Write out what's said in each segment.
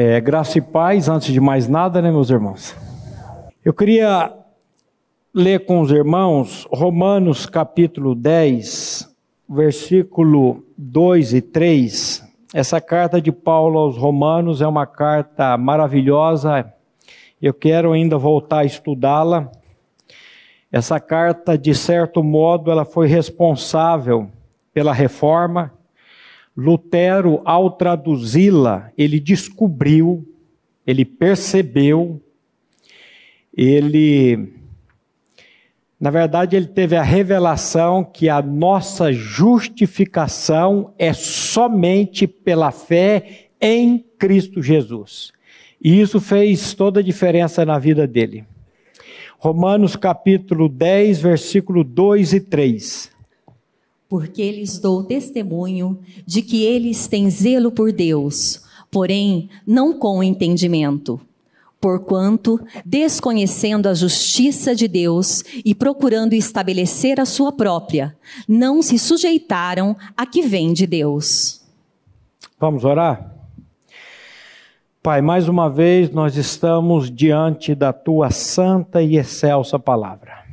É, graça e paz, antes de mais nada, né, meus irmãos? Eu queria ler com os irmãos Romanos capítulo 10, versículo 2 e 3. Essa carta de Paulo aos Romanos é uma carta maravilhosa. Eu quero ainda voltar a estudá-la. Essa carta, de certo modo, ela foi responsável pela reforma. Lutero, ao traduzi-la, ele descobriu, ele percebeu, ele, na verdade, ele teve a revelação que a nossa justificação é somente pela fé em Cristo Jesus. E isso fez toda a diferença na vida dele. Romanos capítulo 10, versículo 2 e 3 porque lhes dou testemunho de que eles têm zelo por Deus, porém não com entendimento. Porquanto, desconhecendo a justiça de Deus e procurando estabelecer a sua própria, não se sujeitaram a que vem de Deus. Vamos orar? Pai, mais uma vez nós estamos diante da tua santa e excelsa palavra.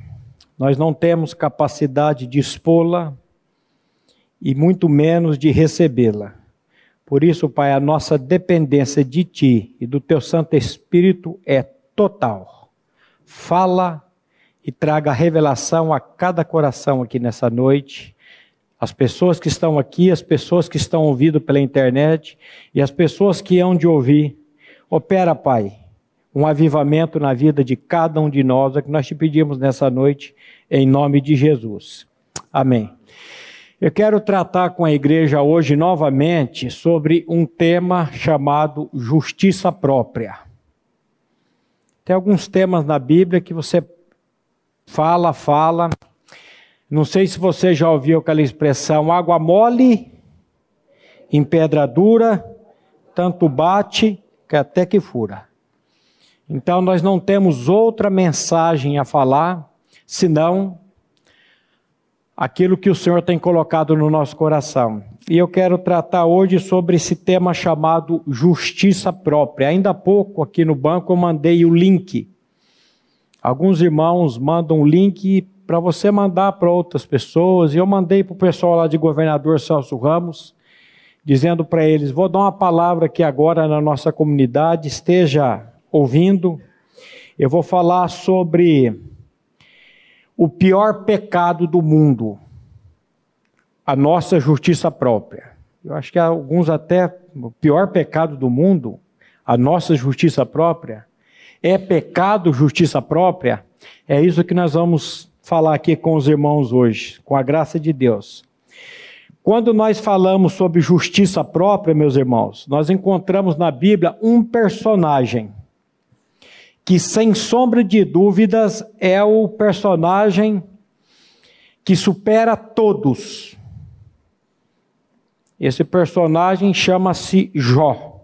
Nós não temos capacidade de expô-la, e muito menos de recebê-la. Por isso, Pai, a nossa dependência de Ti e do Teu Santo Espírito é total. Fala e traga revelação a cada coração aqui nessa noite. As pessoas que estão aqui, as pessoas que estão ouvindo pela internet e as pessoas que hão de ouvir. Opera, Pai, um avivamento na vida de cada um de nós, é que nós te pedimos nessa noite, em nome de Jesus. Amém. Eu quero tratar com a igreja hoje novamente sobre um tema chamado justiça própria. Tem alguns temas na Bíblia que você fala, fala. Não sei se você já ouviu aquela expressão água mole em pedra dura, tanto bate que até que fura. Então nós não temos outra mensagem a falar senão aquilo que o Senhor tem colocado no nosso coração. E eu quero tratar hoje sobre esse tema chamado justiça própria. Ainda há pouco aqui no banco eu mandei o link. Alguns irmãos mandam um link para você mandar para outras pessoas. E eu mandei para o pessoal lá de governador Celso Ramos, dizendo para eles: vou dar uma palavra aqui agora na nossa comunidade, esteja ouvindo. Eu vou falar sobre o pior pecado do mundo, a nossa justiça própria. Eu acho que alguns até o pior pecado do mundo, a nossa justiça própria, é pecado justiça própria. É isso que nós vamos falar aqui com os irmãos hoje, com a graça de Deus. Quando nós falamos sobre justiça própria, meus irmãos, nós encontramos na Bíblia um personagem que, sem sombra de dúvidas, é o personagem que supera todos. Esse personagem chama-se Jó.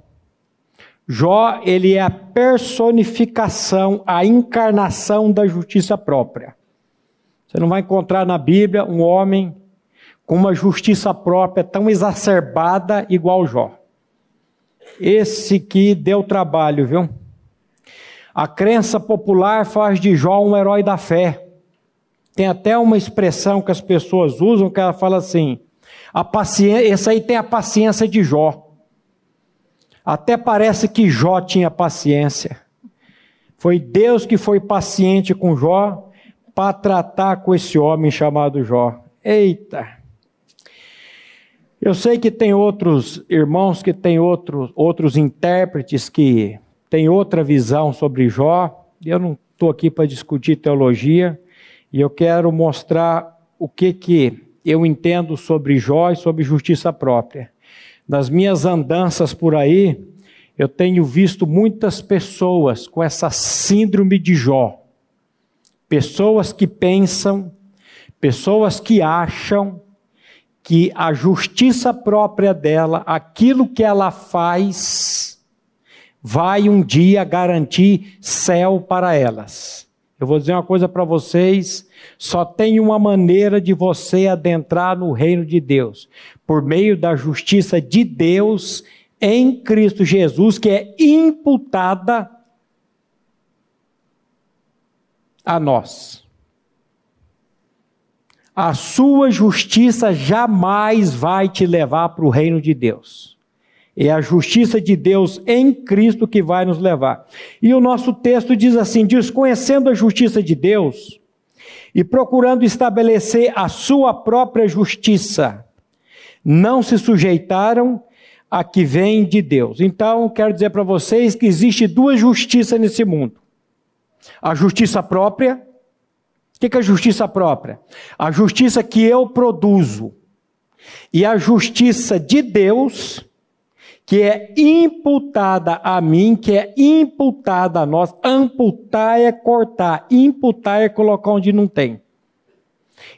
Jó, ele é a personificação, a encarnação da justiça própria. Você não vai encontrar na Bíblia um homem com uma justiça própria tão exacerbada igual Jó. Esse que deu trabalho, viu? A crença popular faz de Jó um herói da fé. Tem até uma expressão que as pessoas usam que ela fala assim: a paciência, esse aí tem a paciência de Jó. Até parece que Jó tinha paciência. Foi Deus que foi paciente com Jó para tratar com esse homem chamado Jó. Eita! Eu sei que tem outros irmãos que têm outros, outros intérpretes que tem outra visão sobre Jó. Eu não estou aqui para discutir teologia e eu quero mostrar o que, que eu entendo sobre Jó e sobre justiça própria. Nas minhas andanças por aí, eu tenho visto muitas pessoas com essa síndrome de Jó. Pessoas que pensam, pessoas que acham que a justiça própria dela, aquilo que ela faz, vai um dia garantir céu para elas. Eu vou dizer uma coisa para vocês: só tem uma maneira de você adentrar no reino de Deus, por meio da justiça de Deus em Cristo Jesus que é imputada a nós. A sua justiça jamais vai te levar para o reino de Deus. É a justiça de Deus em Cristo que vai nos levar. E o nosso texto diz assim: desconhecendo a justiça de Deus e procurando estabelecer a sua própria justiça, não se sujeitaram a que vem de Deus. Então, quero dizer para vocês que existe duas justiças nesse mundo: a justiça própria. O que é a justiça própria? A justiça que eu produzo. E a justiça de Deus que é imputada a mim, que é imputada a nós. Amputar é cortar, imputar é colocar onde não tem.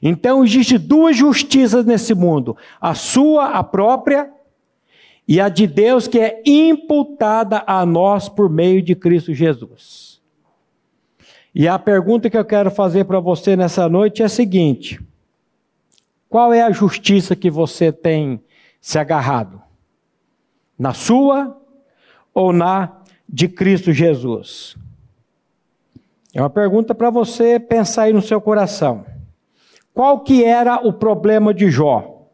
Então existe duas justiças nesse mundo: a sua, a própria, e a de Deus que é imputada a nós por meio de Cristo Jesus. E a pergunta que eu quero fazer para você nessa noite é a seguinte: qual é a justiça que você tem se agarrado? Na sua ou na de Cristo Jesus? É uma pergunta para você pensar aí no seu coração. Qual que era o problema de Jó?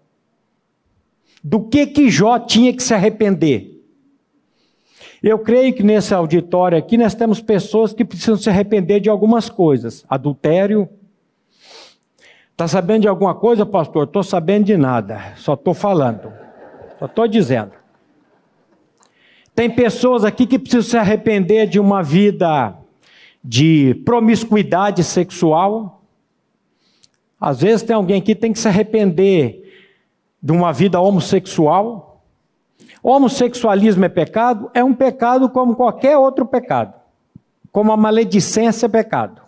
Do que que Jó tinha que se arrepender? Eu creio que nesse auditório aqui nós temos pessoas que precisam se arrepender de algumas coisas. Adultério. Está sabendo de alguma coisa, pastor? Estou sabendo de nada. Só estou falando. Só estou dizendo. Tem pessoas aqui que precisam se arrepender de uma vida de promiscuidade sexual. Às vezes tem alguém aqui que tem que se arrepender de uma vida homossexual. Homossexualismo é pecado? É um pecado como qualquer outro pecado. Como a maledicência é pecado.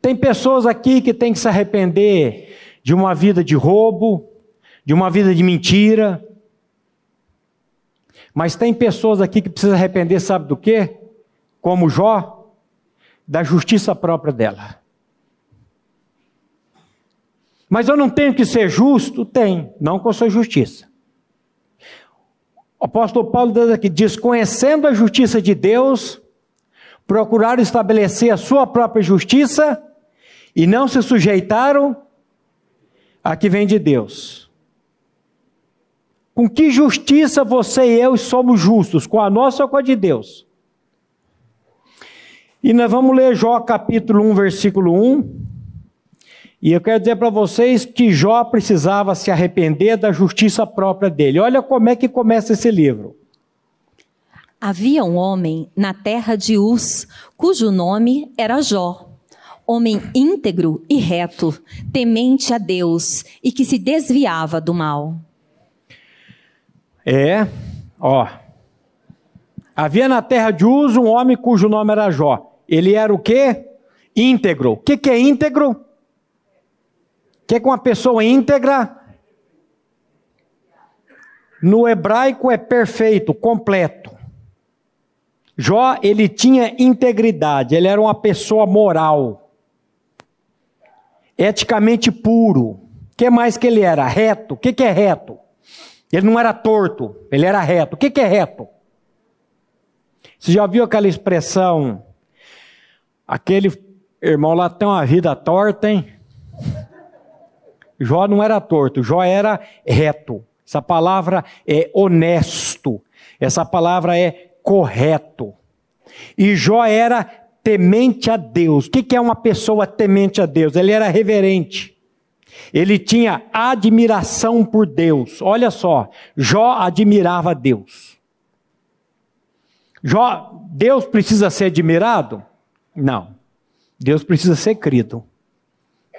Tem pessoas aqui que têm que se arrepender de uma vida de roubo, de uma vida de mentira, mas tem pessoas aqui que precisam arrepender, sabe do quê? Como Jó, da justiça própria dela. Mas eu não tenho que ser justo? Tem, não com a sua justiça. O apóstolo Paulo diz aqui: desconhecendo a justiça de Deus, procuraram estabelecer a sua própria justiça e não se sujeitaram a que vem de Deus. Com que justiça você e eu somos justos? Com a nossa ou com a de Deus? E nós vamos ler Jó capítulo 1, versículo 1. E eu quero dizer para vocês que Jó precisava se arrepender da justiça própria dele. Olha como é que começa esse livro. Havia um homem na terra de Uz, cujo nome era Jó. Homem íntegro e reto, temente a Deus e que se desviava do mal. É, ó. Havia na terra de Uso um homem cujo nome era Jó. Ele era o quê? Íntegro. O que, que é íntegro? O que é uma pessoa íntegra? No hebraico é perfeito, completo. Jó, ele tinha integridade, ele era uma pessoa moral, eticamente puro. O que mais que ele era? Reto. O que, que é reto? Ele não era torto, ele era reto. O que, é reto? Você já viu aquela expressão? Aquele irmão lá tem uma vida torta, hein? Jó não era torto, Jó era reto. Essa palavra é honesto. Essa palavra é correto. E Jó era temente a Deus. O que é uma pessoa temente a Deus? Ele era reverente. Ele tinha admiração por Deus. Olha só, Jó admirava Deus. Jó, Deus precisa ser admirado? Não. Deus precisa ser crido.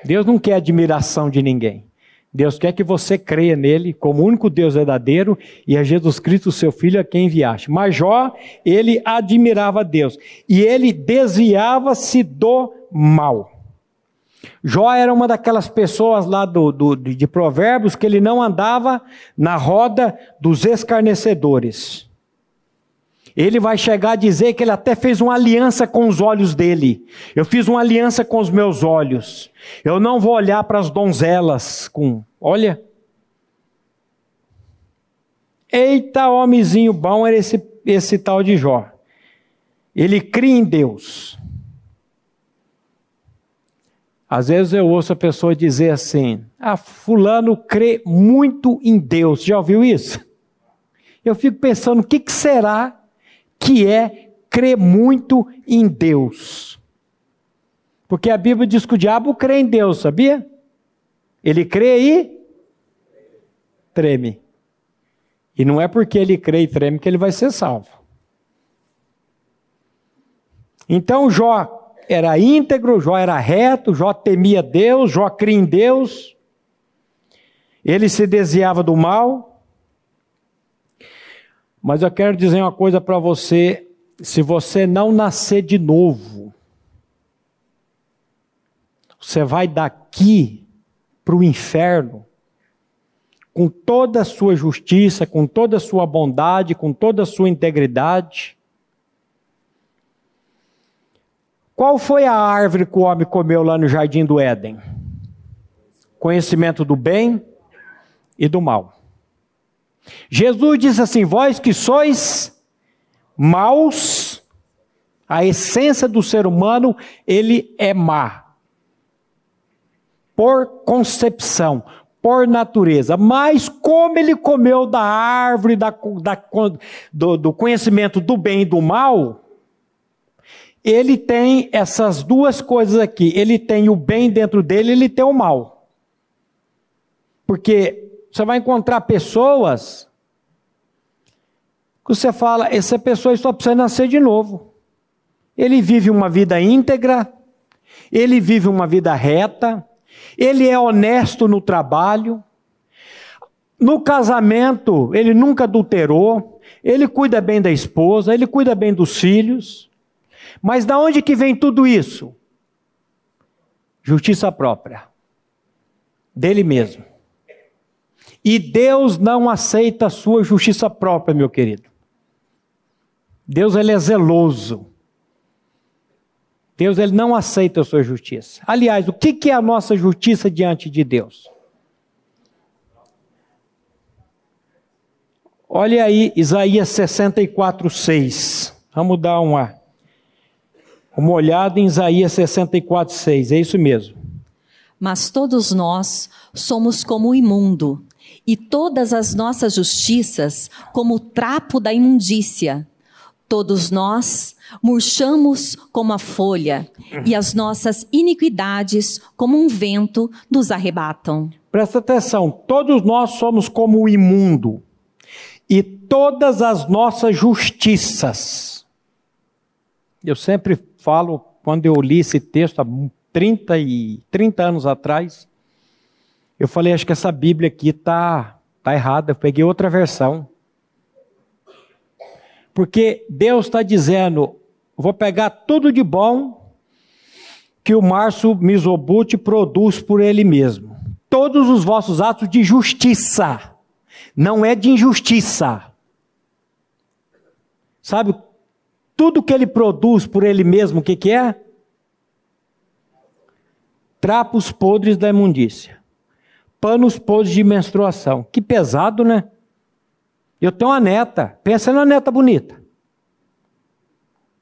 Deus não quer admiração de ninguém. Deus quer que você creia nele como o único Deus verdadeiro e é Jesus Cristo, seu filho, a quem enviaste. Mas Jó, ele admirava Deus e ele desviava-se do mal. Jó era uma daquelas pessoas lá do, do, de Provérbios que ele não andava na roda dos escarnecedores. Ele vai chegar a dizer que ele até fez uma aliança com os olhos dele. Eu fiz uma aliança com os meus olhos. Eu não vou olhar para as donzelas com. Olha. Eita, homenzinho bom era esse, esse tal de Jó. Ele cria em Deus. Às vezes eu ouço a pessoa dizer assim: Ah, Fulano crê muito em Deus. Já ouviu isso? Eu fico pensando: o que, que será que é crer muito em Deus? Porque a Bíblia diz que o diabo crê em Deus, sabia? Ele crê e treme. E não é porque ele crê e treme que ele vai ser salvo. Então Jó era íntegro, Jó era reto, Jó temia Deus, Jó cria em Deus. Ele se desviava do mal. Mas eu quero dizer uma coisa para você: se você não nascer de novo, você vai daqui para o inferno com toda a sua justiça, com toda a sua bondade, com toda a sua integridade. Qual foi a árvore que o homem comeu lá no jardim do Éden? Conhecimento do bem e do mal. Jesus disse assim: Vós que sois maus, a essência do ser humano, ele é má por concepção, por natureza. Mas como ele comeu da árvore da, da, do, do conhecimento do bem e do mal, ele tem essas duas coisas aqui. Ele tem o bem dentro dele, ele tem o mal. Porque você vai encontrar pessoas que você fala, essa pessoa só precisa nascer de novo. Ele vive uma vida íntegra, ele vive uma vida reta, ele é honesto no trabalho, no casamento, ele nunca adulterou, ele cuida bem da esposa, ele cuida bem dos filhos. Mas da onde que vem tudo isso? Justiça própria. Dele mesmo. E Deus não aceita a sua justiça própria, meu querido. Deus ele é zeloso. Deus ele não aceita a sua justiça. Aliás, o que, que é a nossa justiça diante de Deus? Olha aí Isaías 64, 6. Vamos dar uma, uma olhada em Isaías 64, 6. É isso mesmo. Mas todos nós somos como o imundo, e todas as nossas justiças como o trapo da imundícia. Todos nós murchamos como a folha, e as nossas iniquidades, como um vento, nos arrebatam. Presta atenção, todos nós somos como o imundo, e todas as nossas justiças. Eu sempre falo, quando eu li esse texto há 30, e, 30 anos atrás, eu falei, acho que essa Bíblia aqui está tá errada, eu peguei outra versão. Porque Deus está dizendo: vou pegar tudo de bom que o Márcio Mizobuti produz por ele mesmo. Todos os vossos atos de justiça, não é de injustiça. Sabe, tudo que ele produz por ele mesmo, o que, que é? Trapos podres da imundícia. Panos podres de menstruação. Que pesado, né? Eu tenho uma neta, pensa numa neta bonita.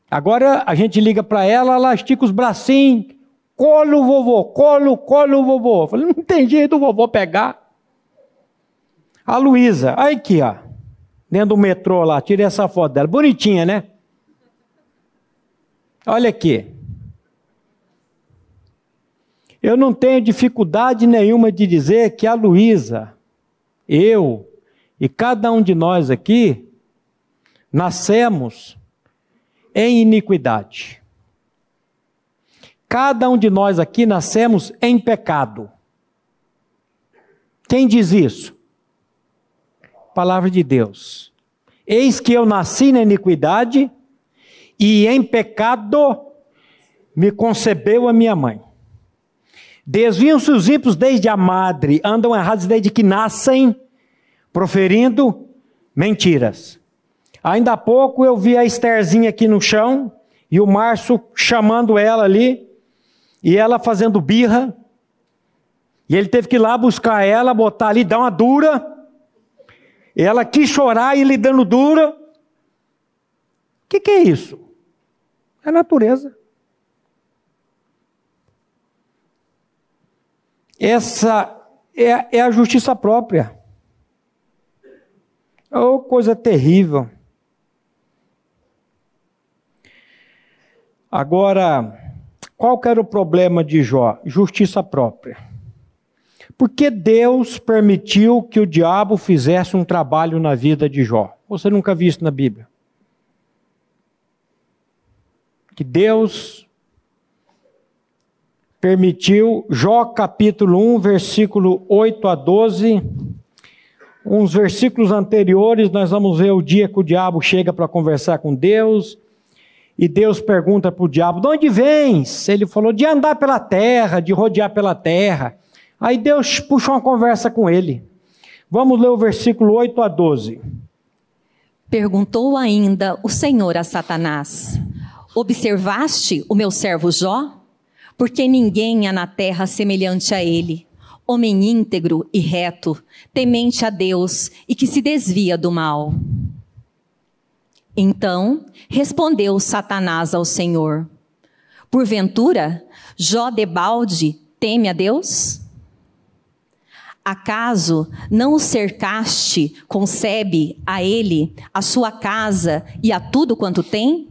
Agora a gente liga para ela, ela estica os bracinhos, colo vovô, colo, colo vovô. Eu falei, não tem jeito do vovô pegar. A Luísa, aí aqui, ó, dentro do metrô lá, tirei essa foto dela, bonitinha, né? Olha aqui. Eu não tenho dificuldade nenhuma de dizer que a Luísa, eu, e cada um de nós aqui nascemos em iniquidade. Cada um de nós aqui nascemos em pecado. Quem diz isso? Palavra de Deus. Eis que eu nasci na iniquidade e em pecado me concebeu a minha mãe. Desviam-se os ímpios desde a madre, andam errados desde que nascem proferindo mentiras. Ainda há pouco eu vi a Estherzinha aqui no chão e o Márcio chamando ela ali e ela fazendo birra. E ele teve que ir lá buscar ela, botar ali, dar uma dura. ela quis chorar e lhe dando dura. O que, que é isso? É natureza. Essa é, é a justiça própria. Oh, coisa terrível. Agora, qual que era o problema de Jó? Justiça própria. Porque Deus permitiu que o diabo fizesse um trabalho na vida de Jó? Você nunca viu isso na Bíblia? Que Deus permitiu, Jó capítulo 1, versículo 8 a 12, uns versículos anteriores, nós vamos ver o dia que o diabo chega para conversar com Deus, e Deus pergunta para o diabo: De onde vens? Ele falou: De andar pela terra, de rodear pela terra. Aí Deus puxou uma conversa com ele. Vamos ler o versículo 8 a 12. Perguntou ainda o Senhor a Satanás: Observaste o meu servo Jó? porque ninguém há na terra semelhante a ele, homem íntegro e reto, temente a Deus e que se desvia do mal. Então respondeu Satanás ao Senhor: Porventura, Jó debalde teme a Deus? Acaso não o cercaste, concebe a ele, a sua casa e a tudo quanto tem?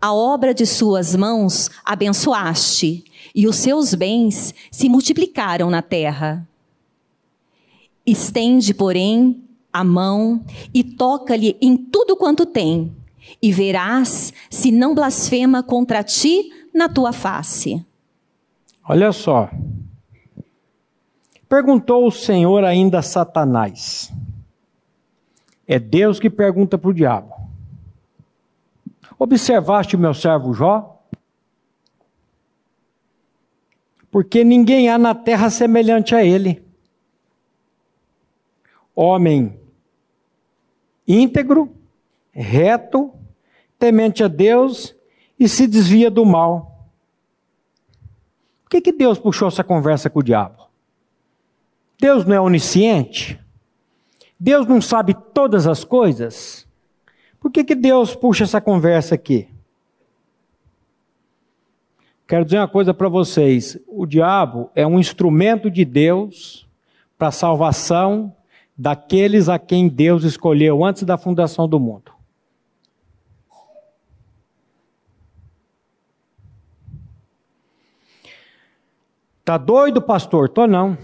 A obra de suas mãos abençoaste, e os seus bens se multiplicaram na terra. Estende, porém, a mão e toca-lhe em tudo quanto tem, e verás se não blasfema contra ti na tua face. Olha só. Perguntou o Senhor ainda a Satanás. É Deus que pergunta para o diabo. Observaste o meu servo Jó? Porque ninguém há na terra semelhante a ele. Homem íntegro, reto, temente a Deus e se desvia do mal. Por que, que Deus puxou essa conversa com o diabo? Deus não é onisciente? Deus não sabe todas as coisas? Por que, que Deus puxa essa conversa aqui? Quero dizer uma coisa para vocês: o diabo é um instrumento de Deus para a salvação daqueles a quem Deus escolheu antes da fundação do mundo. Tá doido, pastor? Tô não.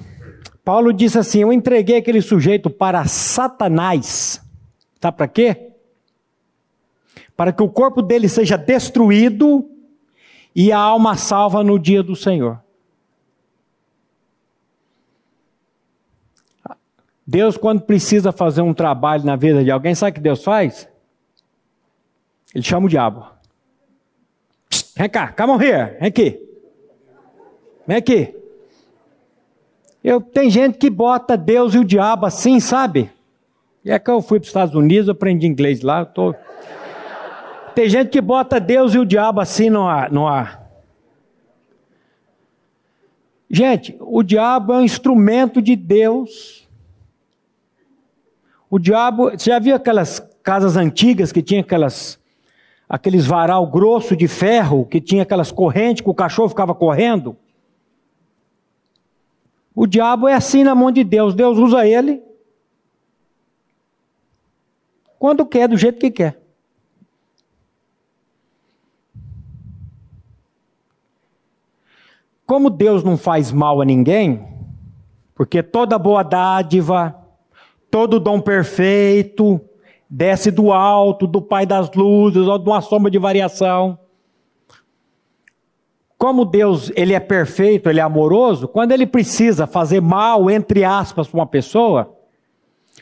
Paulo disse assim: Eu entreguei aquele sujeito para Satanás. Tá para quê? Para que o corpo dele seja destruído e a alma salva no dia do Senhor. Deus, quando precisa fazer um trabalho na vida de alguém, sabe o que Deus faz? Ele chama o diabo. Vem cá, come on here, vem aqui. Vem aqui. Eu, tem gente que bota Deus e o diabo assim, sabe? E é que eu fui para os Estados Unidos, aprendi inglês lá, eu estou. Tô... Tem gente que bota Deus e o diabo assim no ar. No ar. Gente, o diabo é um instrumento de Deus. O diabo, você já viu aquelas casas antigas que tinha aquelas aqueles varal grosso de ferro, que tinha aquelas correntes que o cachorro ficava correndo? O diabo é assim na mão de Deus. Deus usa ele quando quer, do jeito que quer. Como Deus não faz mal a ninguém, porque toda boa dádiva, todo dom perfeito, desce do alto, do Pai das luzes, ou de uma sombra de variação. Como Deus ele é perfeito, ele é amoroso, quando ele precisa fazer mal, entre aspas, para uma pessoa,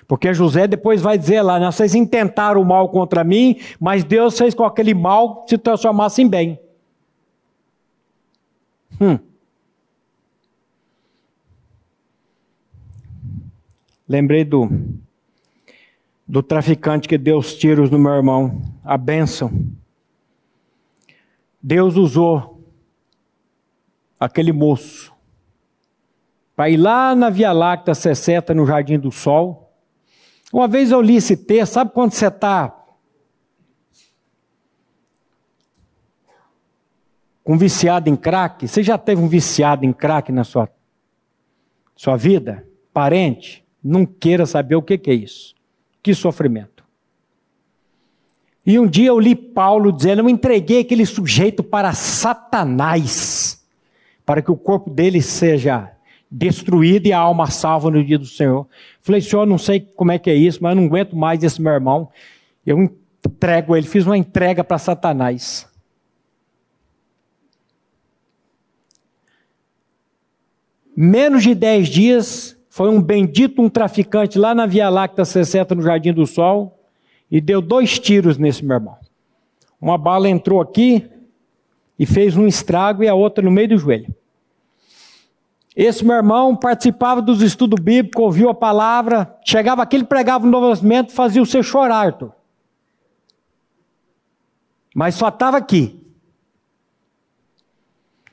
porque José depois vai dizer lá, vocês intentaram o mal contra mim, mas Deus fez com que aquele mal se transformasse em bem. Hum. Lembrei do, do traficante que deu os tiros no meu irmão, a bênção. Deus usou aquele moço para ir lá na Via Láctea 60, no Jardim do Sol, Uma vez eu li esse texto, sabe quando você está com um viciado em crack? Você já teve um viciado em crack na sua, sua vida? Parente? Não queira saber o que, é isso. Que sofrimento. E um dia eu li Paulo dizendo: Eu entreguei aquele sujeito para Satanás, para que o corpo dele seja destruído e a alma salva no dia do Senhor. Falei, Senhor, não sei como é que é isso, mas eu não aguento mais esse meu irmão. Eu entrego ele, fiz uma entrega para Satanás. Menos de dez dias, foi um bendito um traficante lá na Via Láctea 60 no Jardim do Sol e deu dois tiros nesse meu irmão. Uma bala entrou aqui e fez um estrago e a outra no meio do joelho. Esse meu irmão participava dos estudos bíblicos, ouviu a palavra, chegava aqui, ele pregava o Novo Testamento, fazia o seu chorar, Arthur. Mas só estava aqui.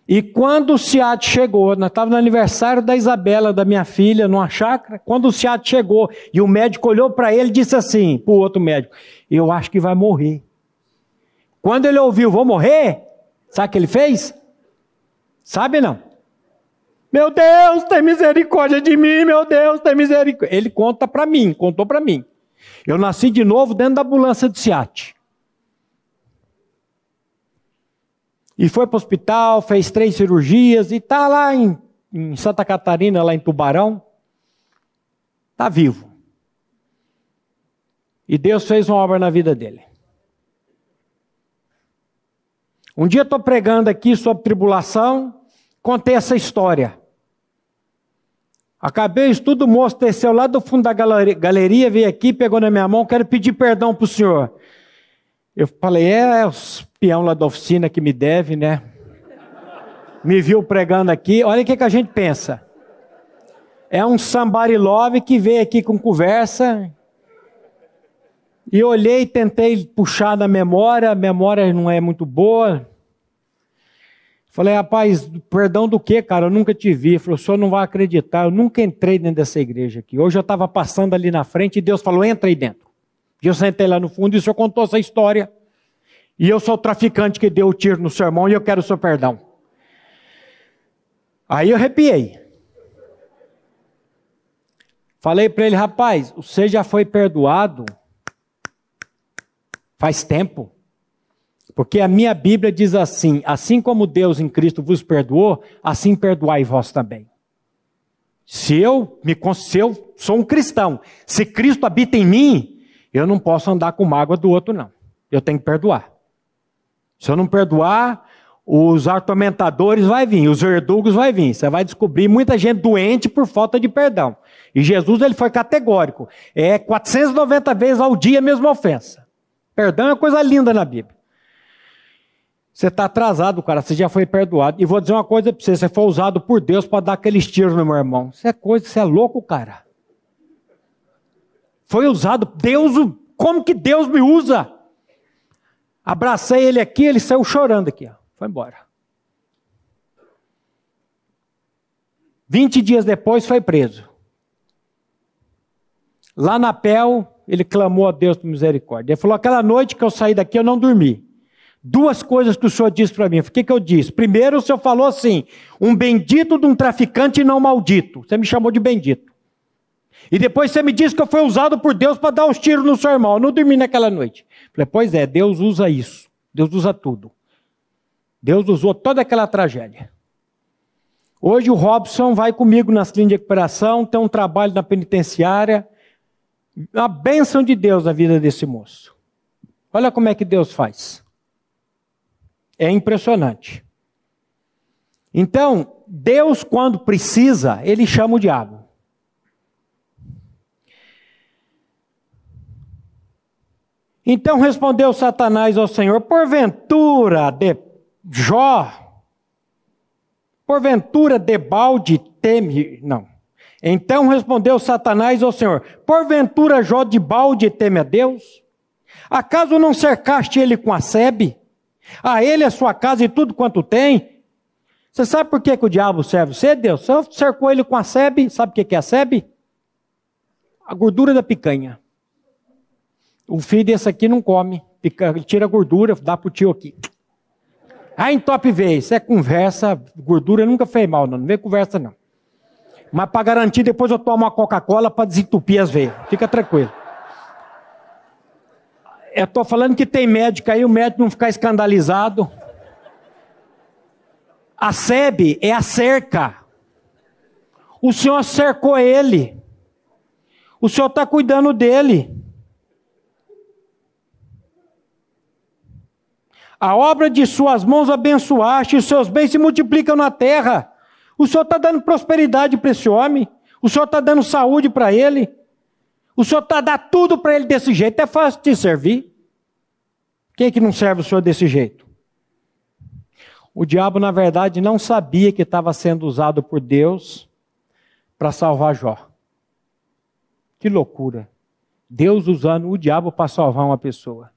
E quando o Ciat chegou, nós estávamos no aniversário da Isabela, da minha filha, numa chácara. Quando o Ciat chegou e o médico olhou para ele e disse assim, para o outro médico: Eu acho que vai morrer. Quando ele ouviu, vou morrer, sabe o que ele fez? Sabe não? Meu Deus, tem misericórdia de mim, meu Deus, tem misericórdia. Ele conta para mim, contou para mim. Eu nasci de novo dentro da ambulância de Ciat. E foi para o hospital, fez três cirurgias e está lá em, em Santa Catarina, lá em Tubarão. Está vivo. E Deus fez uma obra na vida dele. Um dia estou pregando aqui sobre tribulação, contei essa história. Acabei o estudo, o moço desceu lá do fundo da galeria, veio aqui, pegou na minha mão, quero pedir perdão para o senhor. Eu falei, é, é o peão lá da oficina que me deve, né? Me viu pregando aqui, olha o que, que a gente pensa. É um somebody love que veio aqui com conversa. E olhei, tentei puxar na memória, a memória não é muito boa. Falei, rapaz, perdão do que, cara? Eu nunca te vi. Ele falou, o senhor não vai acreditar, eu nunca entrei dentro dessa igreja aqui. Hoje eu estava passando ali na frente e Deus falou, entra aí dentro. Eu sentei lá no fundo e o senhor contou essa história. E eu sou o traficante que deu o tiro no seu irmão e eu quero o seu perdão. Aí eu arrepiei. Falei para ele, rapaz, você já foi perdoado faz tempo. Porque a minha Bíblia diz assim: assim como Deus em Cristo vos perdoou, assim perdoai vós também. Se eu me se eu sou um cristão, se Cristo habita em mim, eu não posso andar com mágoa do outro, não. Eu tenho que perdoar. Se eu não perdoar, os atormentadores vai vir, os verdugos vai vir. Você vai descobrir muita gente doente por falta de perdão. E Jesus ele foi categórico. É 490 vezes ao dia a mesma ofensa. Perdão é coisa linda na Bíblia. Você está atrasado, cara, você já foi perdoado. E vou dizer uma coisa para você: você foi usado por Deus para dar aqueles tiros no meu irmão. Isso é coisa, você é louco, cara. Foi usado, Deus, como que Deus me usa? Abracei ele aqui, ele saiu chorando aqui, ó. foi embora. Vinte dias depois foi preso. Lá na PEL, ele clamou a Deus por misericórdia. Ele falou: aquela noite que eu saí daqui, eu não dormi. Duas coisas que o senhor disse para mim. O que, que eu disse? Primeiro, o senhor falou assim: um bendito de um traficante não maldito. Você me chamou de bendito. E depois você me disse que eu fui usado por Deus para dar uns tiros no seu irmão. Eu não dormi naquela noite. Falei, pois é, Deus usa isso. Deus usa tudo. Deus usou toda aquela tragédia. Hoje o Robson vai comigo nas clínicas de recuperação, tem um trabalho na penitenciária. A bênção de Deus na vida desse moço. Olha como é que Deus faz. É impressionante. Então, Deus, quando precisa, ele chama o diabo. Então respondeu Satanás ao Senhor: Porventura, de Jó, porventura debalde teme. Não. Então respondeu Satanás ao Senhor: Porventura Jó de balde teme a Deus? Acaso não cercaste ele com a sebe? A ele, a sua casa e tudo quanto tem. Você sabe por que, que o diabo serve você, Deus? Você cercou ele com a sebe, sabe o que, que é a sebe? A gordura da picanha. O filho desse aqui não come, ele tira gordura, dá pro tio aqui. Aí em top vez, isso é conversa, gordura nunca fez mal, não, não vem conversa não. Mas para garantir, depois eu tomo uma Coca-Cola para desentupir as veias. Fica tranquilo. Eu estou falando que tem médico aí, o médico não ficar escandalizado. A SEB é a cerca. O Senhor cercou ele. O Senhor está cuidando dele. A obra de suas mãos abençoaste, os seus bens se multiplicam na terra. O Senhor está dando prosperidade para esse homem. O Senhor está dando saúde para ele. O Senhor está dando tudo para ele desse jeito. É fácil de servir. Quem é que não serve o Senhor desse jeito? O diabo, na verdade, não sabia que estava sendo usado por Deus para salvar Jó. Que loucura. Deus usando o diabo para salvar uma pessoa.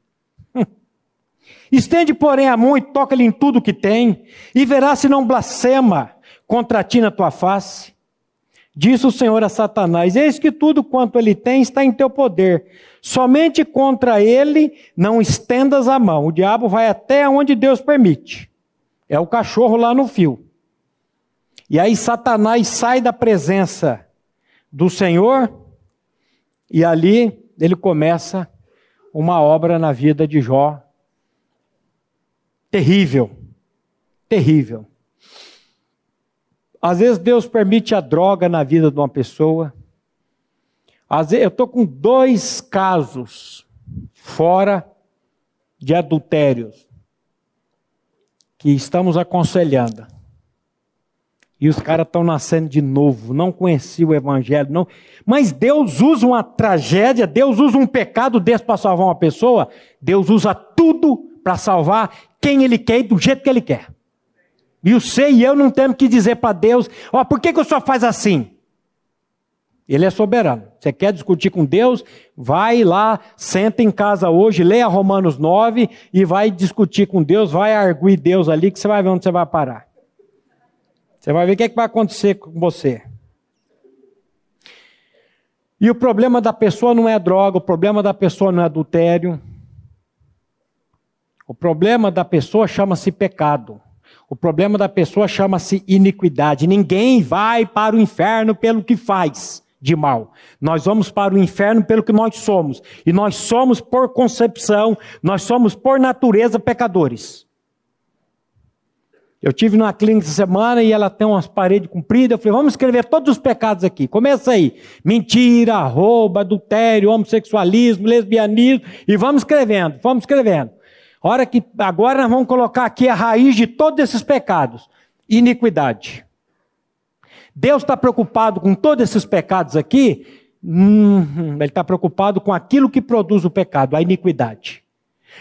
Estende, porém, a mão e toca-lhe em tudo que tem, e verá se não blasfema contra ti na tua face. Disse o Senhor a Satanás: Eis que tudo quanto ele tem está em teu poder. Somente contra ele não estendas a mão. O diabo vai até onde Deus permite. É o cachorro lá no fio. E aí Satanás sai da presença do Senhor e ali ele começa uma obra na vida de Jó terrível. Terrível. Às vezes Deus permite a droga na vida de uma pessoa. Às vezes, eu estou com dois casos fora de adultérios que estamos aconselhando. E os caras estão nascendo de novo, não conheciam o evangelho, não. Mas Deus usa uma tragédia, Deus usa um pecado desse para salvar uma pessoa, Deus usa tudo para salvar quem Ele quer e do jeito que Ele quer. E você e eu não temos que dizer para Deus, ó, oh, por que, que o senhor faz assim? Ele é soberano. Você quer discutir com Deus? Vai lá, senta em casa hoje, leia Romanos 9 e vai discutir com Deus, vai arguir Deus ali, que você vai ver onde você vai parar. Você vai ver o que, é que vai acontecer com você. E o problema da pessoa não é droga, o problema da pessoa não é adultério. O problema da pessoa chama-se pecado. O problema da pessoa chama-se iniquidade. Ninguém vai para o inferno pelo que faz de mal. Nós vamos para o inferno pelo que nós somos. E nós somos por concepção, nós somos por natureza pecadores. Eu tive numa clínica essa semana e ela tem umas paredes compridas. Eu falei, vamos escrever todos os pecados aqui. Começa aí: mentira, roubo, adultério, homossexualismo, lesbianismo. E vamos escrevendo, vamos escrevendo. Hora que agora nós vamos colocar aqui a raiz de todos esses pecados: iniquidade. Deus está preocupado com todos esses pecados aqui? Hum, ele está preocupado com aquilo que produz o pecado, a iniquidade.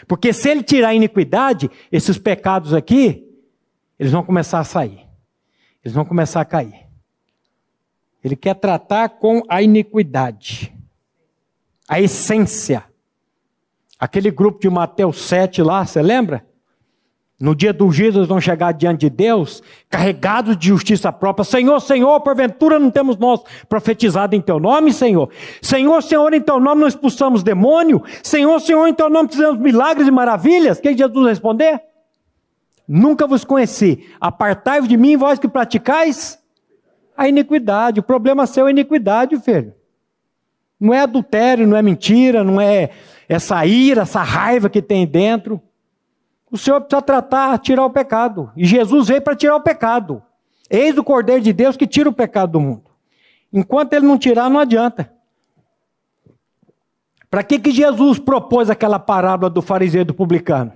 Porque se ele tirar a iniquidade, esses pecados aqui, eles vão começar a sair. Eles vão começar a cair. Ele quer tratar com a iniquidade, a essência. Aquele grupo de Mateus 7 lá, você lembra? No dia do eles vão chegar diante de Deus, carregados de justiça própria. Senhor, Senhor, porventura não temos nós profetizado em teu nome, Senhor? Senhor, Senhor, em teu nome não expulsamos demônio? Senhor, Senhor, em teu nome fizemos milagres e maravilhas? O que Jesus responder? Nunca vos conheci. Apartai-vos de mim, vós que praticais a iniquidade. O problema seu é a iniquidade, filho. Não é adultério, não é mentira, não é essa ira, essa raiva que tem dentro. O Senhor precisa tratar, tirar o pecado. E Jesus veio para tirar o pecado. Eis o Cordeiro de Deus que tira o pecado do mundo. Enquanto ele não tirar, não adianta. Para que, que Jesus propôs aquela parábola do fariseu e do publicano?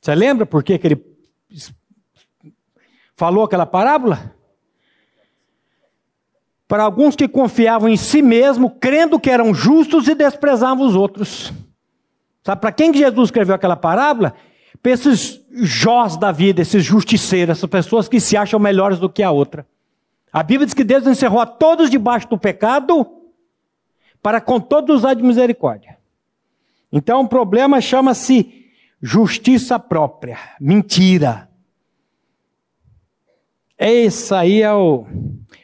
Você lembra por que, que ele falou aquela parábola? Para alguns que confiavam em si mesmo, crendo que eram justos e desprezavam os outros. Sabe para quem que Jesus escreveu aquela parábola? Para esses jós da vida, esses justiceiros, essas pessoas que se acham melhores do que a outra. A Bíblia diz que Deus encerrou a todos debaixo do pecado para com todos usar de misericórdia. Então o problema chama-se justiça própria, mentira. Esse aí é o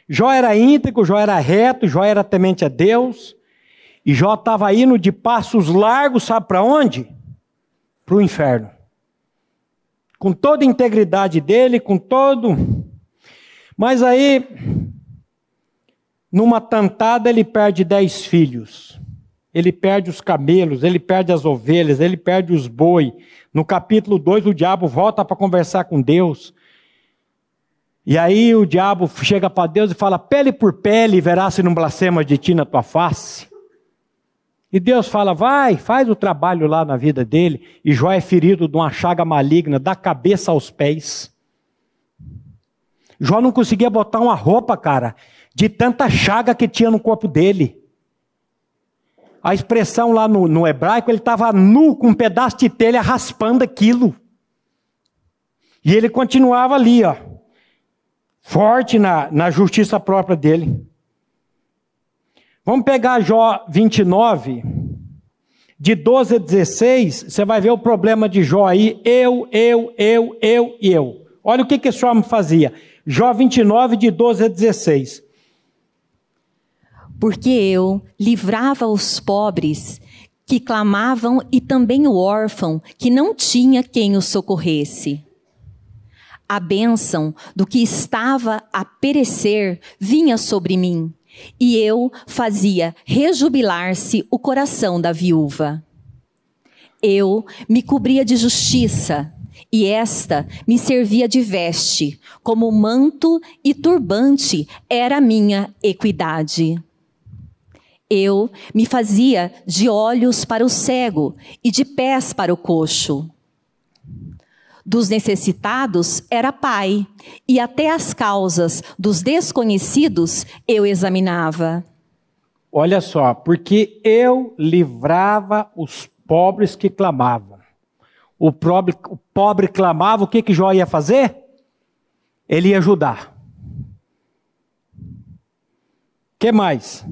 Jó era íntegro, Jó era reto, Jó era temente a Deus. E Jó estava indo de passos largos, sabe para onde? Para o inferno. Com toda a integridade dele, com todo. Mas aí, numa tantada, ele perde dez filhos. Ele perde os camelos, ele perde as ovelhas, ele perde os boi. No capítulo 2, o diabo volta para conversar com Deus. E aí o diabo chega para Deus e fala: pele por pele, verás se não blasfema de ti na tua face. E Deus fala: vai, faz o trabalho lá na vida dele. E Jó é ferido de uma chaga maligna, da cabeça aos pés. Jó não conseguia botar uma roupa, cara, de tanta chaga que tinha no corpo dele. A expressão lá no, no hebraico, ele estava nu, com um pedaço de telha raspando aquilo. E ele continuava ali, ó, forte na, na justiça própria dele. Vamos pegar Jó 29, de 12 a 16, você vai ver o problema de Jó aí, eu, eu, eu, eu e eu. Olha o que, que esse homem fazia. Jó 29, de 12 a 16. Porque eu livrava os pobres que clamavam e também o órfão que não tinha quem o socorresse. A bênção do que estava a perecer vinha sobre mim e eu fazia rejubilar-se o coração da viúva. Eu me cobria de justiça, e esta me servia de veste, como manto e turbante era minha equidade. Eu me fazia de olhos para o cego e de pés para o coxo dos necessitados era pai, e até as causas dos desconhecidos eu examinava. Olha só, porque eu livrava os pobres que clamavam. O pobre, o pobre clamava, o que, que Jó ia fazer? Ele ia ajudar. que mais?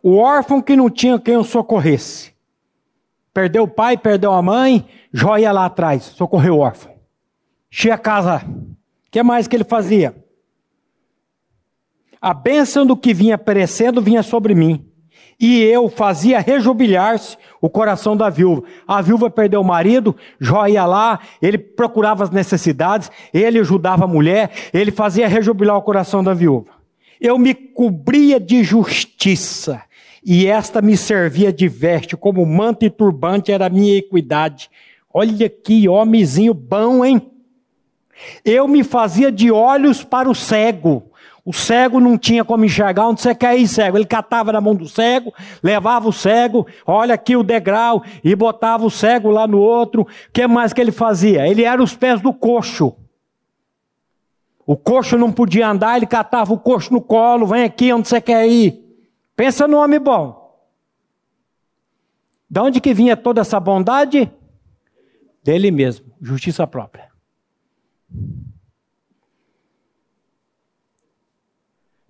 O órfão que não tinha quem o socorresse. Perdeu o pai, perdeu a mãe, Jó ia lá atrás, socorreu o órfão. Tinha casa. O que mais que ele fazia? A bênção do que vinha perecendo vinha sobre mim. E eu fazia rejubilar-se o coração da viúva. A viúva perdeu o marido, Jó ia lá, ele procurava as necessidades, ele ajudava a mulher, ele fazia rejubilar o coração da viúva. Eu me cobria de justiça, e esta me servia de veste, como manto e turbante era a minha equidade. Olha que homenzinho bom, hein? Eu me fazia de olhos para o cego. O cego não tinha como enxergar onde você quer ir, cego. Ele catava na mão do cego, levava o cego, olha aqui o degrau, e botava o cego lá no outro. O que mais que ele fazia? Ele era os pés do coxo. O coxo não podia andar, ele catava o coxo no colo, vem aqui onde você quer ir. Pensa no homem bom. De onde que vinha toda essa bondade? dele mesmo, justiça própria.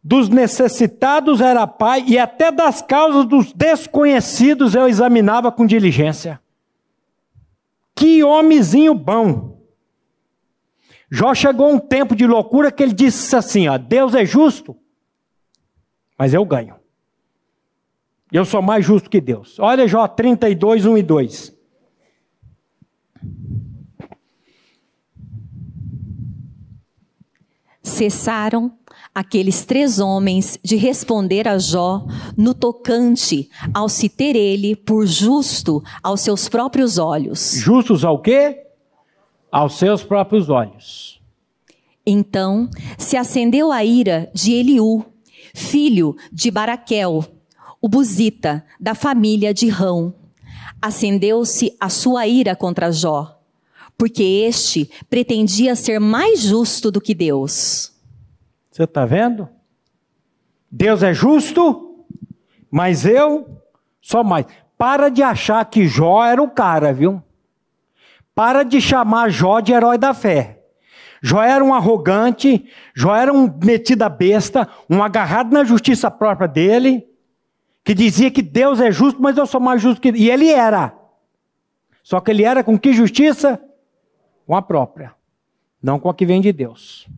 Dos necessitados era pai, e até das causas dos desconhecidos eu examinava com diligência. Que homenzinho bom! Jó chegou um tempo de loucura que ele disse assim: ó, Deus é justo, mas eu ganho. Eu sou mais justo que Deus. Olha Jó 32, 1 e 2. Cessaram aqueles três homens de responder a Jó no tocante ao se ter ele por justo aos seus próprios olhos. Justos ao quê? Aos seus próprios olhos. Então se acendeu a ira de Eliú, filho de Baraquel, o buzita, da família de Rão. Acendeu-se a sua ira contra Jó porque este pretendia ser mais justo do que Deus. Você está vendo? Deus é justo, mas eu sou mais. Para de achar que Jó era o cara, viu? Para de chamar Jó de herói da fé. Jó era um arrogante, Jó era um metido a besta, um agarrado na justiça própria dele, que dizia que Deus é justo, mas eu sou mais justo que. E ele era. Só que ele era com que justiça? com a própria, não com a que vem de Deus.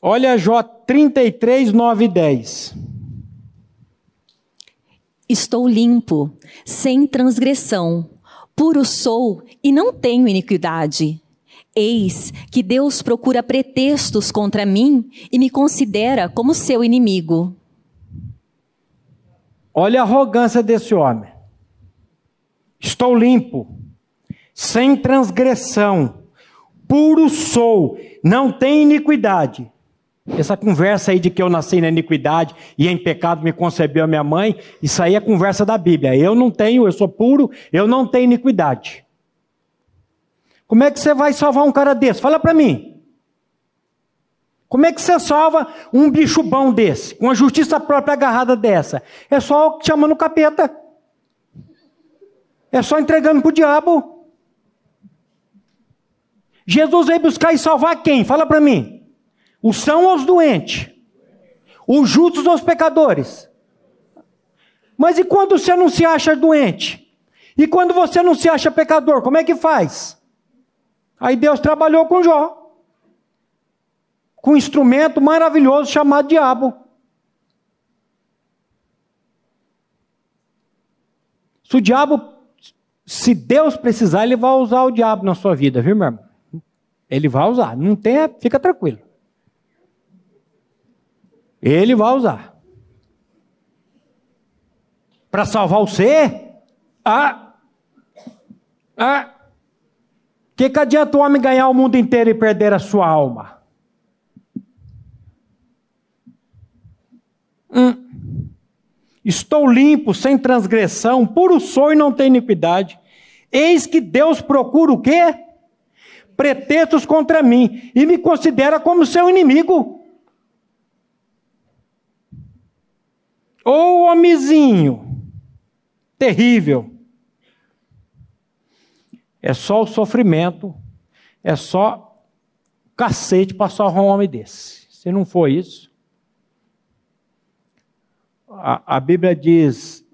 Olha Jó 33, 9 e 10. Estou limpo, sem transgressão, puro sou e não tenho iniquidade. Eis que Deus procura pretextos contra mim e me considera como seu inimigo. Olha a arrogância desse homem. Estou limpo, sem transgressão, puro sou, não tem iniquidade. Essa conversa aí de que eu nasci na iniquidade e em pecado me concebeu a minha mãe, isso aí é conversa da Bíblia. Eu não tenho, eu sou puro, eu não tenho iniquidade. Como é que você vai salvar um cara desse? Fala para mim. Como é que você salva um bicho bom desse, com a justiça própria agarrada dessa? É só chamando o capeta. É só entregando para o diabo. Jesus veio buscar e salvar quem? Fala para mim. Os são os doentes? Os justos ou os pecadores? Mas e quando você não se acha doente? E quando você não se acha pecador, como é que faz? Aí Deus trabalhou com Jó. Com um instrumento maravilhoso chamado diabo. Se o diabo, se Deus precisar, ele vai usar o diabo na sua vida, viu, meu irmão? Ele vai usar. Não tem, fica tranquilo. Ele vai usar. Para salvar ser? Ah! Ah! Que, que adianta o homem ganhar o mundo inteiro e perder a sua alma? Hum. Estou limpo, sem transgressão, puro sou e não tenho iniquidade. Eis que Deus procura o quê? Pretextos contra mim e me considera como seu inimigo. Ô oh, homenzinho, terrível. É só o sofrimento, é só cacete para salvar um homem desse. Se não for isso, a, a Bíblia diz: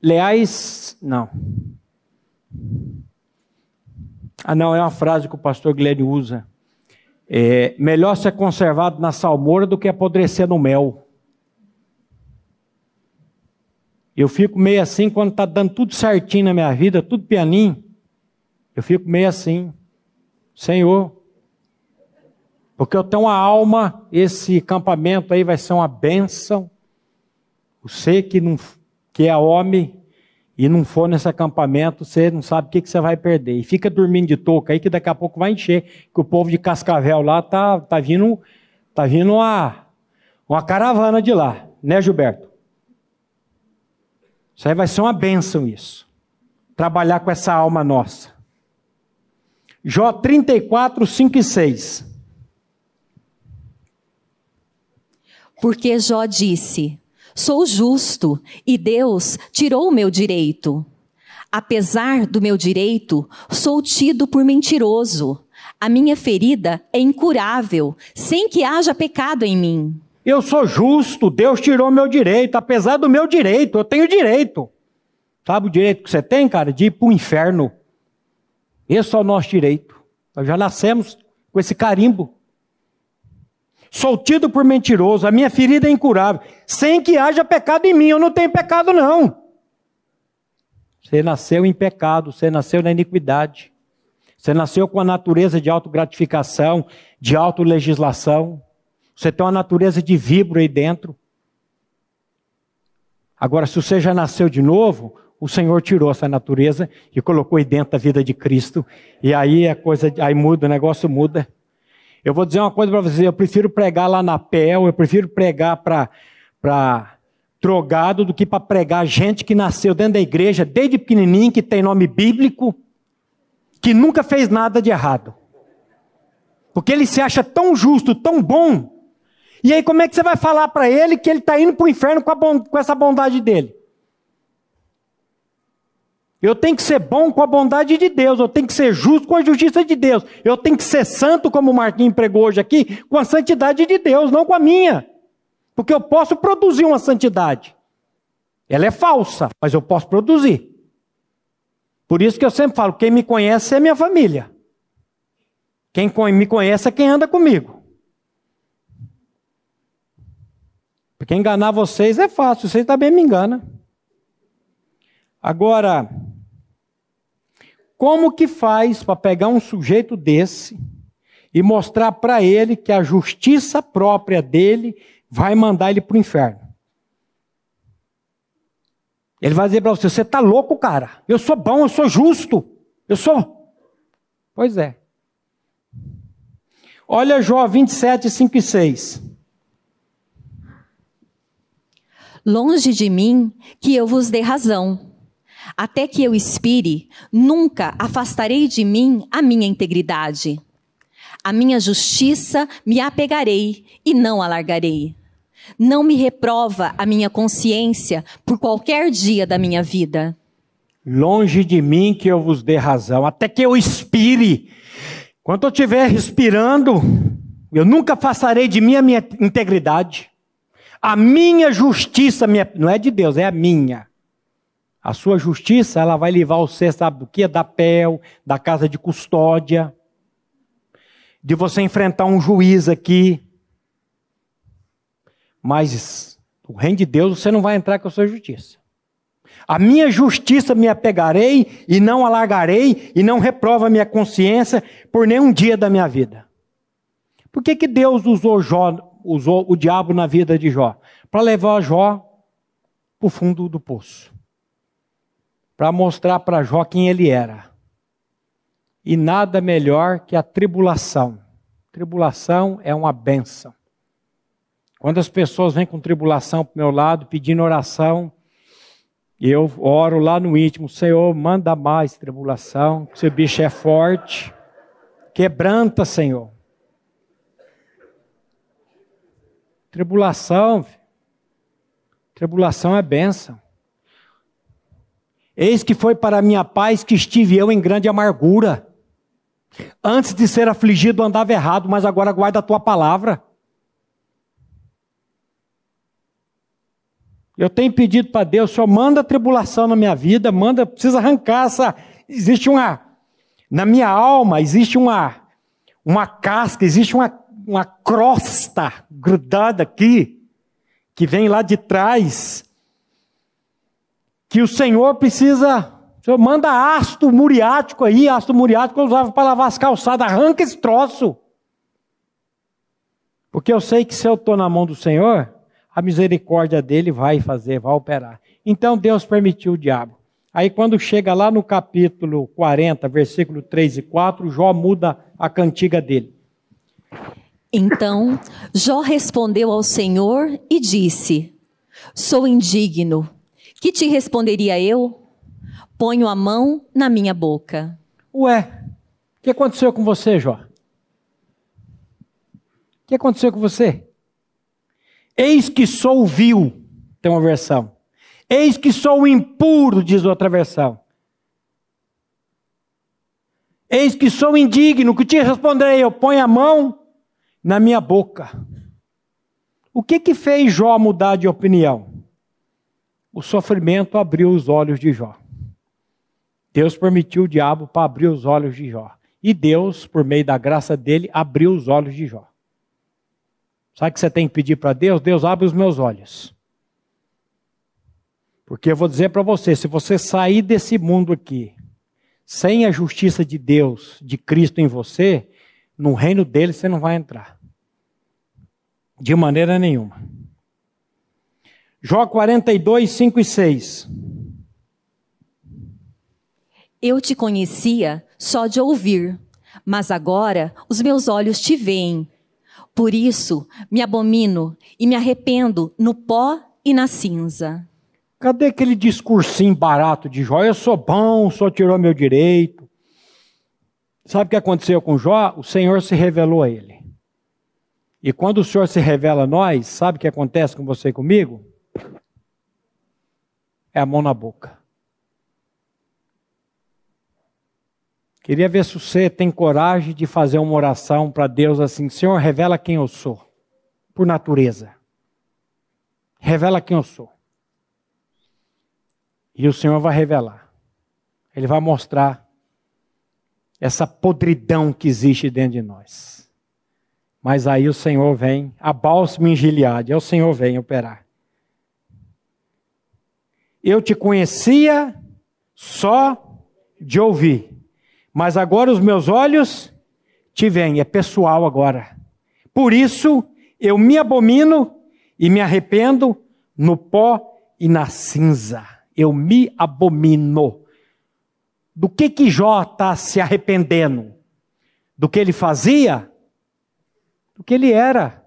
leais, não. Ah, não, é uma frase que o pastor Guilherme usa. É, melhor ser conservado na salmoura do que apodrecer no mel. Eu fico meio assim quando está dando tudo certinho na minha vida, tudo pianinho. Eu fico meio assim, Senhor, porque eu tenho uma alma, esse campamento aí vai ser uma bênção. Você que, não, que é homem e não for nesse acampamento, você não sabe o que, que você vai perder. E fica dormindo de touca aí que daqui a pouco vai encher, que o povo de Cascavel lá tá, tá vindo, tá vindo uma, uma caravana de lá, né, Gilberto? Isso aí vai ser uma bênção isso. Trabalhar com essa alma nossa. Jó 34, 5 e 6. Porque Jó disse: Sou justo e Deus tirou o meu direito. Apesar do meu direito, sou tido por mentiroso. A minha ferida é incurável, sem que haja pecado em mim. Eu sou justo, Deus tirou meu direito, apesar do meu direito, eu tenho direito. Sabe o direito que você tem, cara? De ir para o inferno. Esse é o nosso direito. Nós já nascemos com esse carimbo. Sou tido por mentiroso, a minha ferida é incurável, sem que haja pecado em mim, eu não tenho pecado não. Você nasceu em pecado, você nasceu na iniquidade. Você nasceu com a natureza de autogratificação, de autolegislação. Você tem uma natureza de vibro aí dentro. Agora, se você já nasceu de novo, o Senhor tirou essa natureza e colocou aí dentro da vida de Cristo. E aí a coisa, aí muda, o negócio muda. Eu vou dizer uma coisa para vocês, eu prefiro pregar lá na PEL, eu prefiro pregar para drogado do que para pregar gente que nasceu dentro da igreja desde pequenininho, que tem nome bíblico, que nunca fez nada de errado. Porque ele se acha tão justo, tão bom, e aí, como é que você vai falar para ele que ele está indo para o inferno com, com essa bondade dele? Eu tenho que ser bom com a bondade de Deus, eu tenho que ser justo com a justiça de Deus, eu tenho que ser santo, como o Marquinhos pregou hoje aqui, com a santidade de Deus, não com a minha. Porque eu posso produzir uma santidade. Ela é falsa, mas eu posso produzir. Por isso que eu sempre falo: quem me conhece é minha família. Quem me conhece é quem anda comigo. Porque enganar vocês é fácil, vocês também me enganam. Agora, como que faz para pegar um sujeito desse e mostrar para ele que a justiça própria dele vai mandar ele para o inferno? Ele vai dizer para você: você está louco, cara? Eu sou bom, eu sou justo, eu sou. Pois é. Olha Jó 27, 5 e 6. Longe de mim que eu vos dê razão. Até que eu expire, nunca afastarei de mim a minha integridade. A minha justiça me apegarei e não alargarei. Não me reprova a minha consciência por qualquer dia da minha vida. Longe de mim que eu vos dê razão, até que eu expire. Quando eu estiver respirando, eu nunca afastarei de mim a minha integridade. A minha justiça, minha, não é de Deus, é a minha. A sua justiça, ela vai levar você, sabe do que? Da PEL, da casa de custódia, de você enfrentar um juiz aqui. Mas o reino de Deus você não vai entrar com a sua justiça. A minha justiça me apegarei e não alargarei e não reprova a minha consciência por nenhum dia da minha vida. Por que, que Deus usou Jó usou o diabo na vida de Jó? Para levar Jó para o fundo do poço. Para mostrar para Jó quem ele era. E nada melhor que a tribulação. Tribulação é uma benção. Quando as pessoas vêm com tribulação para o meu lado, pedindo oração, eu oro lá no íntimo, Senhor, manda mais tribulação, seu bicho é forte, quebranta, Senhor. Tribulação, tribulação é bênção. Eis que foi para minha paz que estive eu em grande amargura. Antes de ser afligido andava errado, mas agora guarda a tua palavra. Eu tenho pedido para Deus, Senhor, manda tribulação na minha vida, manda, precisa arrancar essa. Existe uma. Na minha alma, existe uma, uma casca, existe uma uma crosta grudada aqui, que vem lá de trás, que o Senhor precisa. O Senhor manda ácido muriático aí, ácido muriático eu usava para lavar as calçadas, arranca esse troço. Porque eu sei que se eu estou na mão do Senhor, a misericórdia dele vai fazer, vai operar. Então Deus permitiu o diabo. Aí quando chega lá no capítulo 40, versículo 3 e 4, Jó muda a cantiga dele. Então Jó respondeu ao Senhor e disse: Sou indigno. Que te responderia eu? Ponho a mão na minha boca. Ué, o que aconteceu com você, Jó? O que aconteceu com você? Eis que sou vil, tem uma versão. Eis que sou impuro, diz outra versão. Eis que sou indigno, que te responderei, eu ponho a mão na minha boca. O que que fez Jó mudar de opinião? O sofrimento abriu os olhos de Jó. Deus permitiu o diabo para abrir os olhos de Jó. E Deus, por meio da graça dele, abriu os olhos de Jó. Sabe o que você tem que pedir para Deus? Deus abre os meus olhos. Porque eu vou dizer para você: se você sair desse mundo aqui, sem a justiça de Deus, de Cristo em você, no reino dele você não vai entrar. De maneira nenhuma. Jó 42, 5 e 6. Eu te conhecia só de ouvir, mas agora os meus olhos te veem. Por isso me abomino e me arrependo no pó e na cinza. Cadê aquele discursinho barato de Jó? Eu sou bom, só tirou meu direito. Sabe o que aconteceu com Jó? O Senhor se revelou a ele. E quando o Senhor se revela a nós, sabe o que acontece com você e comigo? É a mão na boca. Queria ver se você tem coragem de fazer uma oração para Deus assim: Senhor, revela quem eu sou, por natureza. Revela quem eu sou. E o Senhor vai revelar. Ele vai mostrar essa podridão que existe dentro de nós. Mas aí o Senhor vem, a bálsamo em Gileade, é o Senhor vem operar. Eu te conhecia só de ouvir, mas agora os meus olhos te veem, é pessoal agora. Por isso eu me abomino e me arrependo no pó e na cinza. Eu me abomino. Do que que Jó está se arrependendo? Do que ele fazia? Do que ele era.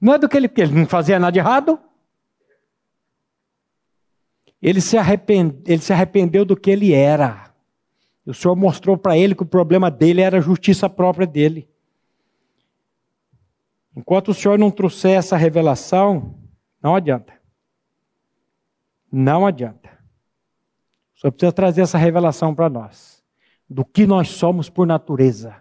Não é do que ele, ele não fazia nada de errado. Ele se, arrepende, ele se arrependeu do que ele era. O Senhor mostrou para ele que o problema dele era a justiça própria dele. Enquanto o Senhor não trouxer essa revelação, não adianta. Não adianta. Senhor precisa trazer essa revelação para nós. Do que nós somos por natureza.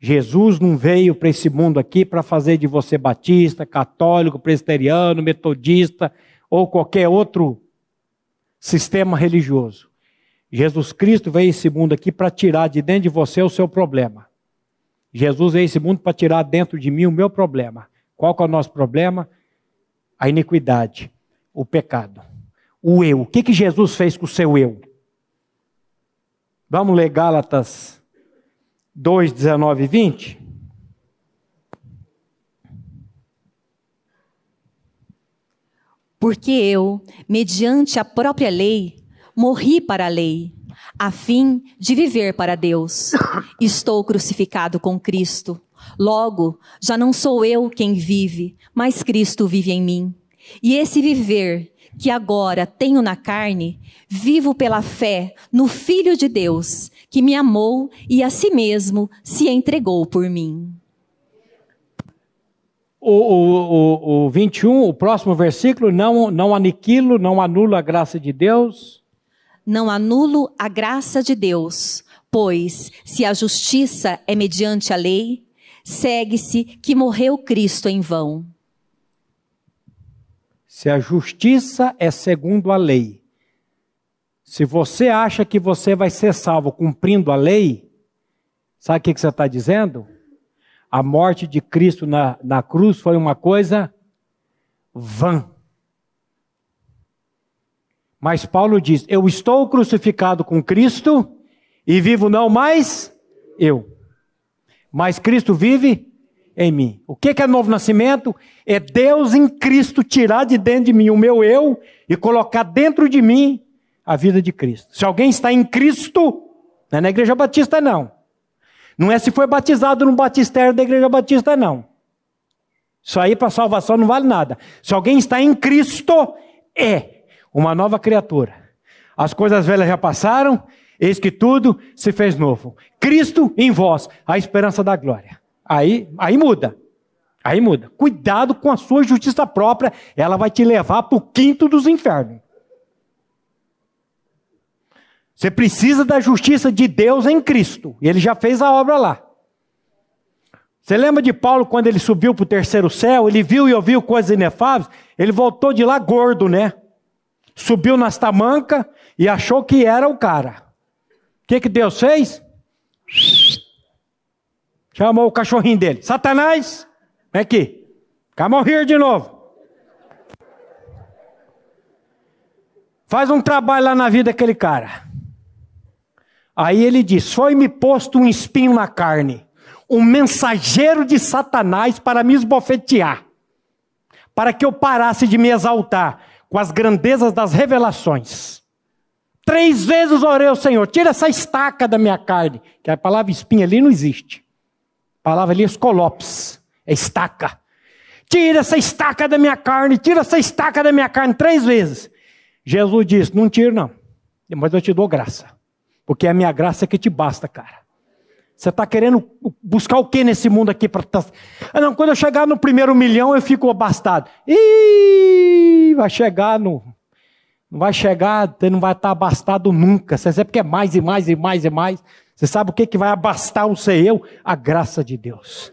Jesus não veio para esse mundo aqui para fazer de você batista, católico, presbiteriano, metodista ou qualquer outro sistema religioso. Jesus Cristo veio a esse mundo aqui para tirar de dentro de você o seu problema. Jesus veio a esse mundo para tirar dentro de mim o meu problema. Qual é o nosso problema? A iniquidade, o pecado, o eu. O que, que Jesus fez com o seu eu? Vamos ler Gálatas 2, 19 e 20? Porque eu, mediante a própria lei, morri para a lei, a fim de viver para Deus. Estou crucificado com Cristo. Logo, já não sou eu quem vive, mas Cristo vive em mim. E esse viver que agora tenho na carne, vivo pela fé no Filho de Deus, que me amou e a si mesmo se entregou por mim. O, o, o, o 21, o próximo versículo, não, não aniquilo, não anulo a graça de Deus. Não anulo a graça de Deus, pois se a justiça é mediante a lei, segue-se que morreu Cristo em vão. Se a justiça é segundo a lei, se você acha que você vai ser salvo cumprindo a lei, sabe o que, você está dizendo? a morte de Cristo na, na cruz foi uma coisa vã. Mas Paulo diz: Eu estou crucificado com Cristo e vivo não mais eu, mas Cristo vive em mim. O que é novo nascimento? É Deus em Cristo tirar de dentro de mim o meu eu e colocar dentro de mim a vida de Cristo. Se alguém está em Cristo, não é na igreja batista, não. Não é se foi batizado no batistério da igreja batista, não. Isso aí para salvação não vale nada. Se alguém está em Cristo, é uma nova criatura. As coisas velhas já passaram, eis que tudo se fez novo. Cristo em vós, a esperança da glória. Aí, aí muda. Aí muda. Cuidado com a sua justiça própria, ela vai te levar para o quinto dos infernos. Você precisa da justiça de Deus em Cristo. E ele já fez a obra lá. Você lembra de Paulo quando ele subiu para o terceiro céu? Ele viu e ouviu coisas inefáveis. Ele voltou de lá gordo, né? Subiu nas tamancas e achou que era o cara. O que, que Deus fez? Chamou o cachorrinho dele. Satanás, vem aqui. Come here de novo. Faz um trabalho lá na vida daquele cara. Aí ele diz: Foi-me posto um espinho na carne, um mensageiro de Satanás para me esbofetear, para que eu parasse de me exaltar com as grandezas das revelações. Três vezes orei ao Senhor: tira essa estaca da minha carne, que a palavra espinha ali não existe. Palavra ali é escolopes, é estaca. Tira essa estaca da minha carne, tira essa estaca da minha carne, três vezes. Jesus disse: Não tiro, não, mas eu te dou graça. Porque é a minha graça que te basta, cara. Você está querendo buscar o que nesse mundo aqui? Pra... Ah, não, quando eu chegar no primeiro milhão, eu fico abastado. Ih, vai chegar no. Não vai chegar, você não vai estar abastado nunca. Você sempre quer mais e mais e mais e mais. Você sabe o que, que vai abastar o ser eu? A graça de Deus.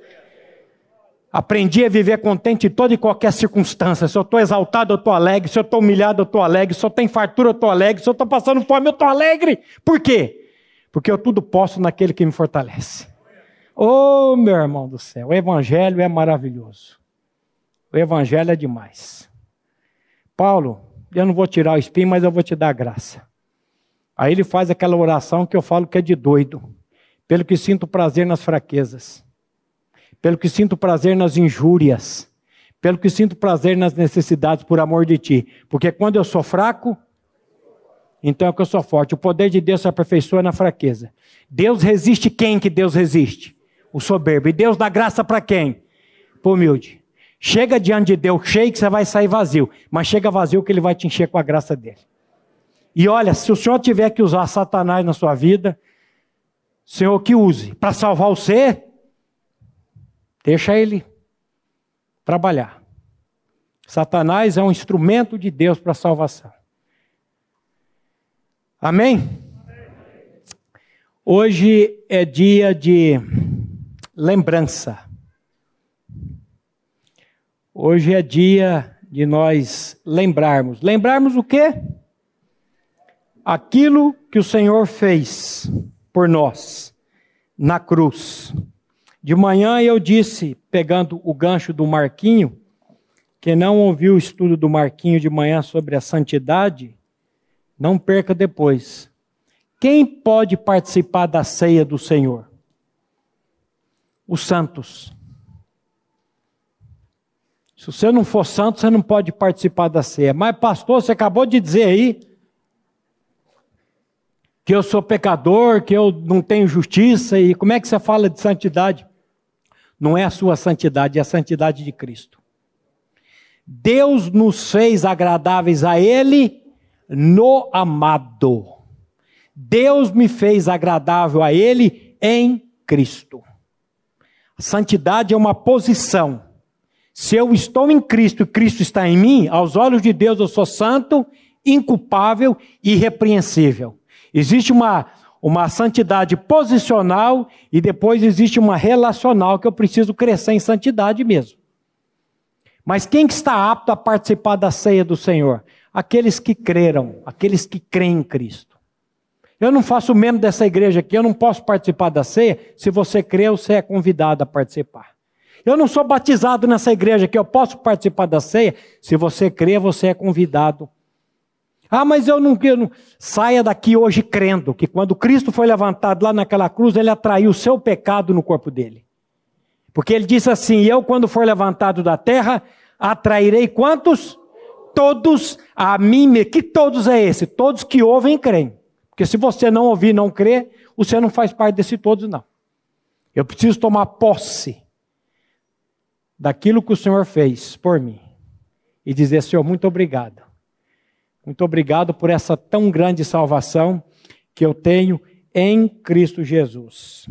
Aprendi a viver contente em toda e qualquer circunstância. Se eu estou exaltado, eu estou alegre. Se eu estou humilhado, eu estou alegre. Se eu tenho fartura, eu estou alegre. Se eu estou passando fome, eu estou alegre. Por quê? Porque eu tudo posso naquele que me fortalece. Oh, meu irmão do céu, o Evangelho é maravilhoso. O Evangelho é demais. Paulo, eu não vou tirar o espinho, mas eu vou te dar a graça. Aí ele faz aquela oração que eu falo que é de doido. Pelo que sinto prazer nas fraquezas. Pelo que sinto prazer nas injúrias. Pelo que sinto prazer nas necessidades por amor de ti. Porque quando eu sou fraco, então é que eu sou forte. O poder de Deus se aperfeiçoa na fraqueza. Deus resiste quem que Deus resiste? O soberbo. E Deus dá graça para quem? Para humilde. Chega diante de Deus cheio que você vai sair vazio. Mas chega vazio que ele vai te encher com a graça dele. E olha, se o Senhor tiver que usar Satanás na sua vida, Senhor que use para salvar você, deixa ele trabalhar. Satanás é um instrumento de Deus para salvação. Amém? Hoje é dia de lembrança. Hoje é dia de nós lembrarmos. Lembrarmos o quê? Aquilo que o Senhor fez por nós na cruz. De manhã eu disse, pegando o gancho do Marquinho, que não ouviu o estudo do Marquinho de manhã sobre a santidade, não perca depois. Quem pode participar da ceia do Senhor? Os santos. Se você não for santo, você não pode participar da ceia. Mas, pastor, você acabou de dizer aí que eu sou pecador, que eu não tenho justiça, e como é que você fala de santidade? Não é a sua santidade, é a santidade de Cristo. Deus nos fez agradáveis a Ele no amado. Deus me fez agradável a Ele em Cristo. santidade é uma posição. Se eu estou em Cristo e Cristo está em mim, aos olhos de Deus eu sou santo, inculpável e irrepreensível. Existe uma, uma santidade posicional e depois existe uma relacional que eu preciso crescer em santidade mesmo. Mas quem que está apto a participar da ceia do Senhor? aqueles que creram, aqueles que creem em Cristo. Eu não faço membro dessa igreja aqui, eu não posso participar da ceia. Se você crê, você é convidado a participar. Eu não sou batizado nessa igreja aqui, eu posso participar da ceia. Se você crê, você é convidado. Ah, mas eu não, não. Saia daqui hoje crendo que quando Cristo foi levantado lá naquela cruz, ele atraiu o seu pecado no corpo dele. Porque ele disse assim: Eu, quando for levantado da terra, atrairei quantos? todos a mim, que todos é esse? Todos que ouvem e creem. Porque se você não ouvir e não crer, você não faz parte desse todos, não. Eu preciso tomar posse daquilo que o Senhor fez por mim. E dizer, Senhor, muito obrigado. Muito obrigado por essa tão grande salvação que eu tenho em Cristo Jesus.